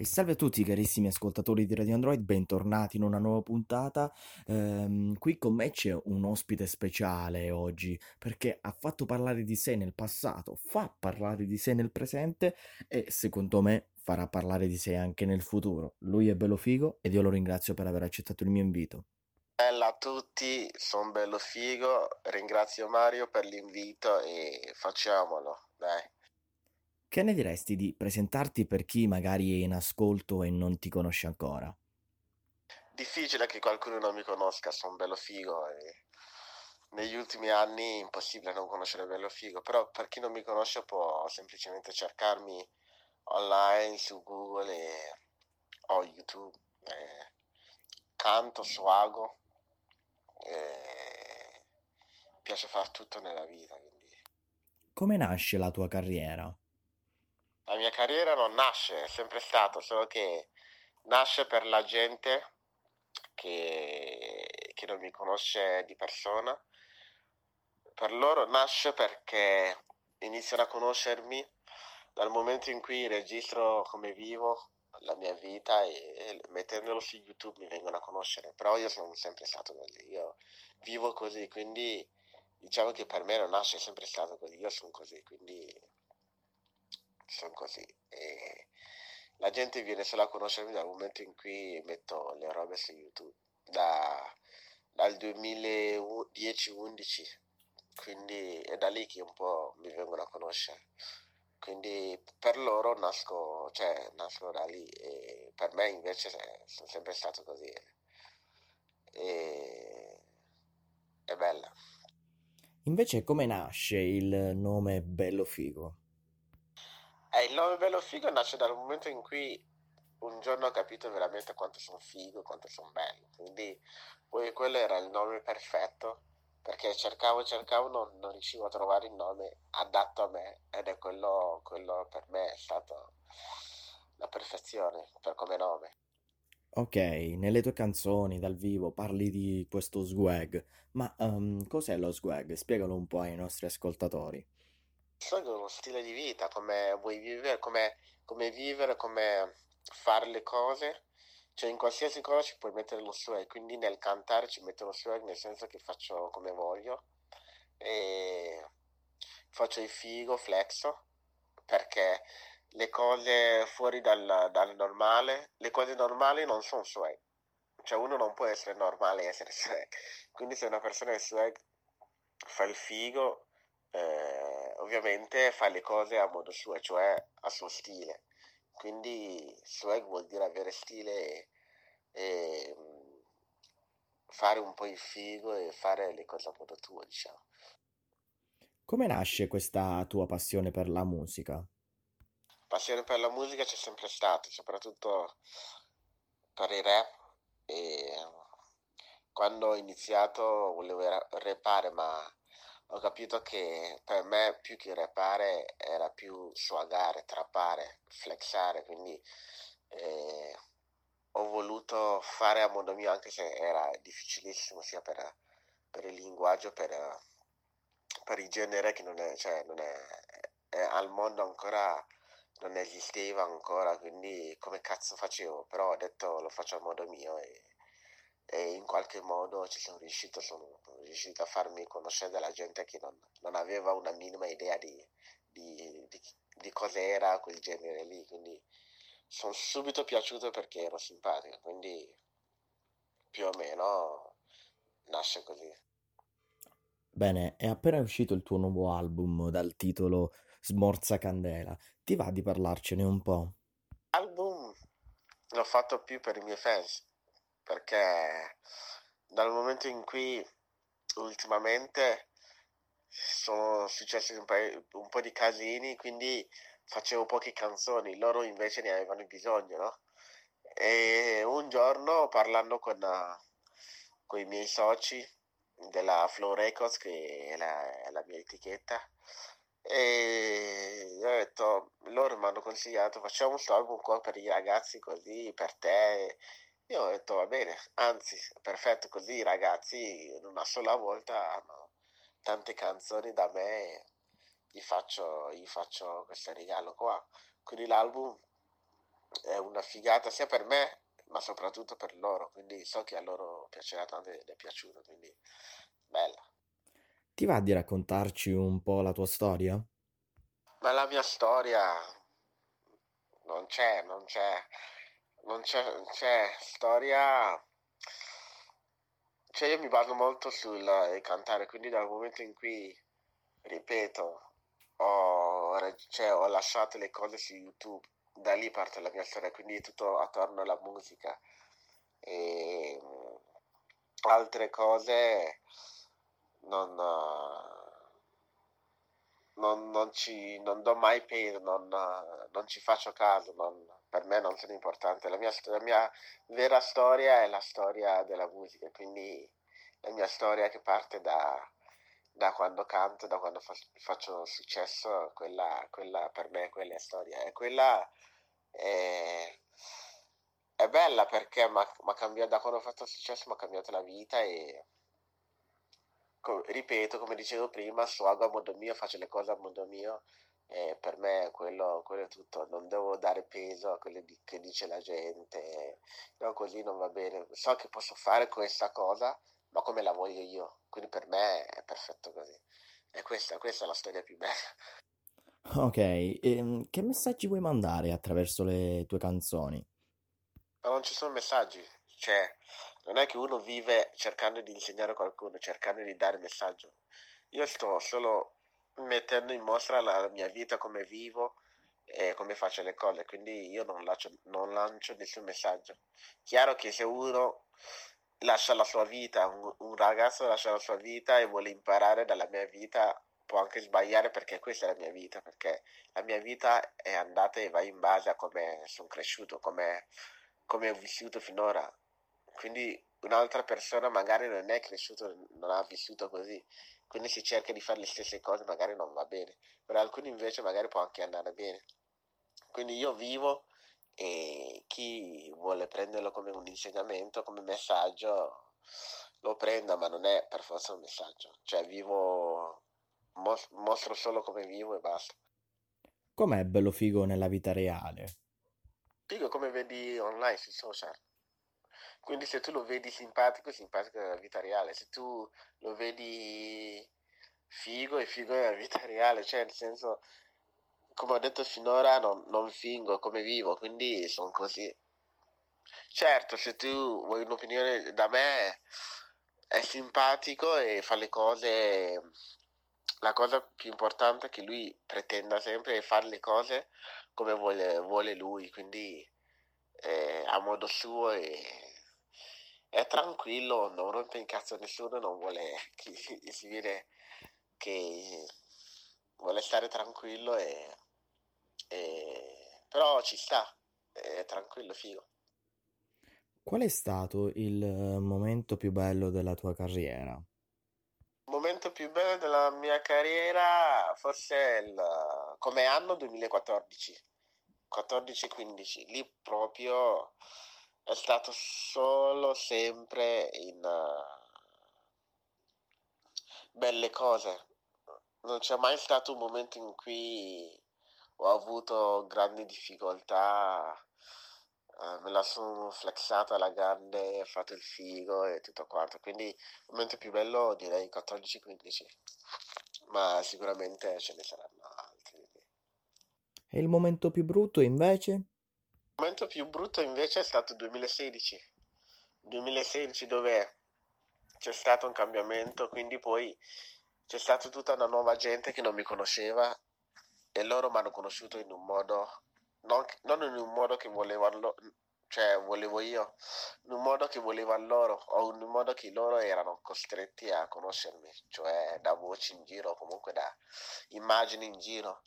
E salve a tutti carissimi ascoltatori di Radio Android, bentornati in una nuova puntata. Ehm, qui con me c'è un ospite speciale oggi perché ha fatto parlare di sé nel passato, fa parlare di sé nel presente e secondo me farà parlare di sé anche nel futuro. Lui è bello figo ed io lo ringrazio per aver accettato il mio invito. Bella a tutti, sono bello figo, ringrazio Mario per l'invito e facciamolo, dai. Che ne diresti di presentarti per chi magari è in ascolto e non ti conosce ancora? Difficile che qualcuno non mi conosca, sono bello figo e negli ultimi anni è impossibile non conoscere bello figo, però per chi non mi conosce può semplicemente cercarmi online su Google e, o YouTube. E canto, swago, e piace fare tutto nella vita. Quindi. Come nasce la tua carriera? La mia carriera non nasce, è sempre stato, solo che nasce per la gente che, che non mi conosce di persona. Per loro nasce perché iniziano a conoscermi dal momento in cui registro come vivo la mia vita e, e mettendolo su YouTube mi vengono a conoscere. Però io sono sempre stato così, io vivo così, quindi diciamo che per me non nasce, è sempre stato così, io sono così, quindi sono così. E la gente viene solo a conoscermi dal momento in cui metto le robe su YouTube, da, dal 2010-11, quindi è da lì che un po' mi vengono a conoscere. Quindi per loro nasco, cioè, nasco da lì e per me invece sono sempre stato così. E... È bella. Invece come nasce il nome Bello Figo? Nome bello figo nasce dal momento in cui un giorno ho capito veramente quanto sono figo, quanto sono bello. Quindi poi quello era il nome perfetto perché cercavo, cercavo, non, non riuscivo a trovare il nome adatto a me ed è quello, quello per me è stato la perfezione per come nome. Ok, nelle tue canzoni dal vivo parli di questo swag, ma um, cos'è lo swag? Spiegalo un po' ai nostri ascoltatori sono uno stile di vita, come vuoi vivere, come, come vivere, come fare le cose. Cioè in qualsiasi cosa ci puoi mettere lo swag, quindi nel cantare ci metto lo swag nel senso che faccio come voglio e faccio il figo, flexo, perché le cose fuori dal, dal normale, le cose normali non sono swag. Cioè uno non può essere normale e essere swag. Quindi se una persona è swag fa il figo, eh, ovviamente fa le cose a modo suo, cioè a suo stile. Quindi swag vuol dire avere stile e, e mm, fare un po' il figo e fare le cose a modo tuo, diciamo. Come nasce questa tua passione per la musica? Passione per la musica c'è sempre stata, soprattutto per il rap e quando ho iniziato volevo rappare ma ho capito che per me più che rappare era più swagare, trappare, flexare, quindi eh, ho voluto fare a modo mio anche se era difficilissimo sia per, per il linguaggio, per, per, il genere che non è, cioè non è, è, al mondo ancora non esisteva ancora, quindi come cazzo facevo, però ho detto lo faccio a modo mio e e in qualche modo ci sono riuscito, sono riuscito a farmi conoscere della gente che non, non aveva una minima idea di, di, di, di cos'era quel genere lì, quindi sono subito piaciuto perché ero simpatico, quindi più o meno nasce così. Bene, è appena uscito il tuo nuovo album dal titolo Smorza Candela. Ti va di parlarcene un po'? Album l'ho fatto più per i miei fans, perché dal momento in cui ultimamente sono successi un, paio, un po' di casini, quindi facevo poche canzoni, loro invece ne avevano bisogno, no? E un giorno parlando con, con i miei soci della Flow Records, che è la, è la mia etichetta, e ho detto, loro mi hanno consigliato facciamo questo album qua per i ragazzi così, per te, io ho detto va bene, anzi, perfetto così i ragazzi in una sola volta hanno tante canzoni da me e gli faccio, gli faccio questo regalo qua. Quindi l'album è una figata sia per me, ma soprattutto per loro, quindi so che a loro piacerà tanto ed è piaciuto, quindi bella. Ti va di raccontarci un po' la tua storia? Ma la mia storia non c'è, non c'è, non c'è, c'è storia. Cioè, io mi baso molto sul cantare, quindi dal momento in cui, ripeto, ho, cioè, ho lasciato le cose su YouTube, da lì parte la mia storia, quindi tutto attorno alla musica. E mm, altre cose non, non, non ci, non do mai peso, non, non ci faccio caso, non- per me non sono importanti. La mia, la mia vera storia è la storia della musica, quindi la mia storia che parte da, da quando canto, da quando fa- faccio successo, quella, quella per me quella è storia. E quella è, è bella perché mi ha cambiato, da quando ho fatto successo mi ha cambiato la vita e co- ripeto, come dicevo prima, swago a modo mio, faccio le cose a modo mio e per me quello, quello è tutto, non devo dare peso a quello di- che dice la gente, no, così non va bene. So che posso fare questa cosa, ma come la voglio io, quindi per me è perfetto così. E questa, questa è la storia più bella. Ok, ehm, che messaggi vuoi mandare attraverso le tue canzoni? Ma non ci sono messaggi, cioè non è che uno vive cercando di insegnare a qualcuno, cercando di dare messaggio. Io sto solo mettendo in mostra la, mia vita, come vivo e come faccio le cose, quindi io non lancio, non lancio nessun messaggio. Chiaro che se uno lascia la sua vita, un, un ragazzo lascia la sua vita e vuole imparare dalla mia vita, può anche sbagliare perché questa è la mia vita, perché la mia vita è andata e va in base a come sono cresciuto, come, come ho vissuto finora. Quindi un'altra persona magari non è cresciuto, non ha vissuto così, quindi se cerca di fare le stesse cose magari non va bene, per alcuni invece magari può anche andare bene. Quindi io vivo e chi vuole prenderlo come un insegnamento, come messaggio, lo prenda, ma non è per forza un messaggio. Cioè vivo, mos- mostro solo come vivo e basta. Com'è bello figo nella vita reale? Figo come vedi online sui social. Quindi se tu lo vedi simpatico, è simpatico nella vita reale. Se tu lo vedi figo, è figo nella vita reale. Cioè, nel senso, come ho detto finora, non, non fingo come vivo, quindi sono così. Certo, se tu vuoi un'opinione da me, è simpatico e fa le cose. La cosa più importante è che lui pretenda sempre di fare le cose come vuole, vuole lui, quindi eh, a modo suo e è tranquillo, non rompe il cazzo nessuno, non vuole che si vede che vuole stare tranquillo e, e- però ci sta, è tranquillo, figo. Qual è stato il eh, momento più bello della tua carriera? Il momento più bello della mia carriera forse il, come anno 2014, 14-15, lì proprio è stato solo sempre in eh, belle cose. Non c'è mai stato un momento in cui ho avuto grandi difficoltà, eh, me la sono flexata alla grande, ho fatto il figo e tutto quanto. Quindi il momento più bello direi 14-15, ma sicuramente ce ne saranno altri. E il momento più brutto invece? Il momento più brutto invece è stato il 2016. 2016 dove c'è stato un cambiamento, quindi poi c'è stata tutta una nuova gente che non mi conosceva e loro mi hanno conosciuto in un modo, non, non in un modo che volevano, cioè volevo io, in un modo che volevano loro o in un modo che loro erano costretti a conoscermi, cioè da voci in giro, comunque da immagini in giro.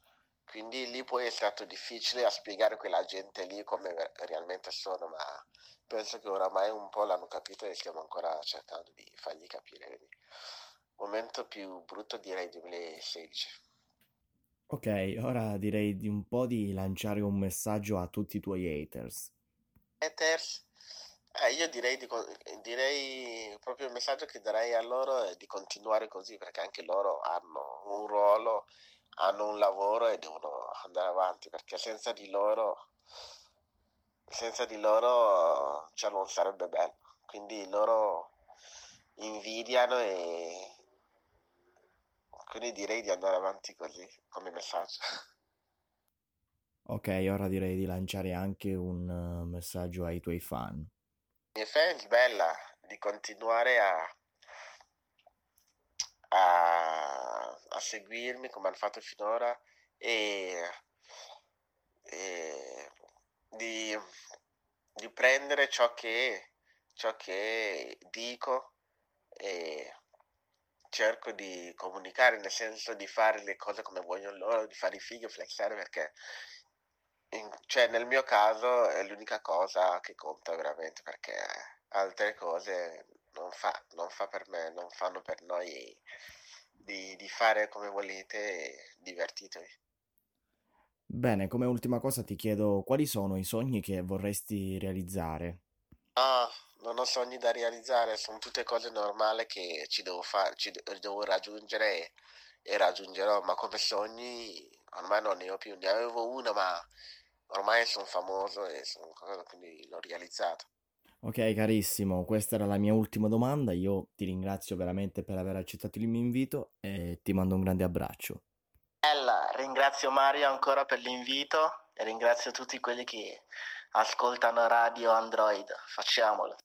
Quindi lì poi è stato difficile a spiegare quella gente lì come realmente sono, ma penso che oramai un po' l'hanno capito e stiamo ancora cercando di fargli capire. Quindi, momento più brutto direi 2016. Ok, ora direi di un po' di lanciare un messaggio a tutti i tuoi haters. Haters, eh, io direi, di direi proprio il messaggio che darei a loro è di continuare così, perché anche loro hanno un ruolo, hanno un lavoro e devono andare avanti, perché senza di loro senza di loro cioè, non sarebbe bello. Quindi loro invidiano e quindi direi di andare avanti così come messaggio. Ok, ora direi di lanciare anche un uh, messaggio ai tuoi fan. I miei fans, bella, di continuare a, a, a seguirmi come hanno fatto finora e, e di, di, prendere ciò che, ciò che dico e cerco di comunicare nel senso di fare le cose come vogliono loro, di fare i figli flexare perché in, cioè nel mio caso è l'unica cosa che conta veramente perché altre cose non fa, non fa per me, non fanno per noi di, di fare come volete e divertitevi. Bene, come ultima cosa ti chiedo quali sono i sogni che vorresti realizzare? Ah, non ho sogni da realizzare, sono tutte cose normali che ci devo fare, ci devo raggiungere e, e raggiungerò, ma come sogni ormai non ne ho più, ne avevo uno, ma ormai sono famoso e sono, quindi l'ho realizzato. Ok, carissimo, questa era la mia ultima domanda. Io ti ringrazio veramente per aver accettato il mio invito e ti mando un grande abbraccio. Bella, ringrazio Mario ancora per l'invito e ringrazio tutti quelli che ascoltano Radio Android. Facciamolo.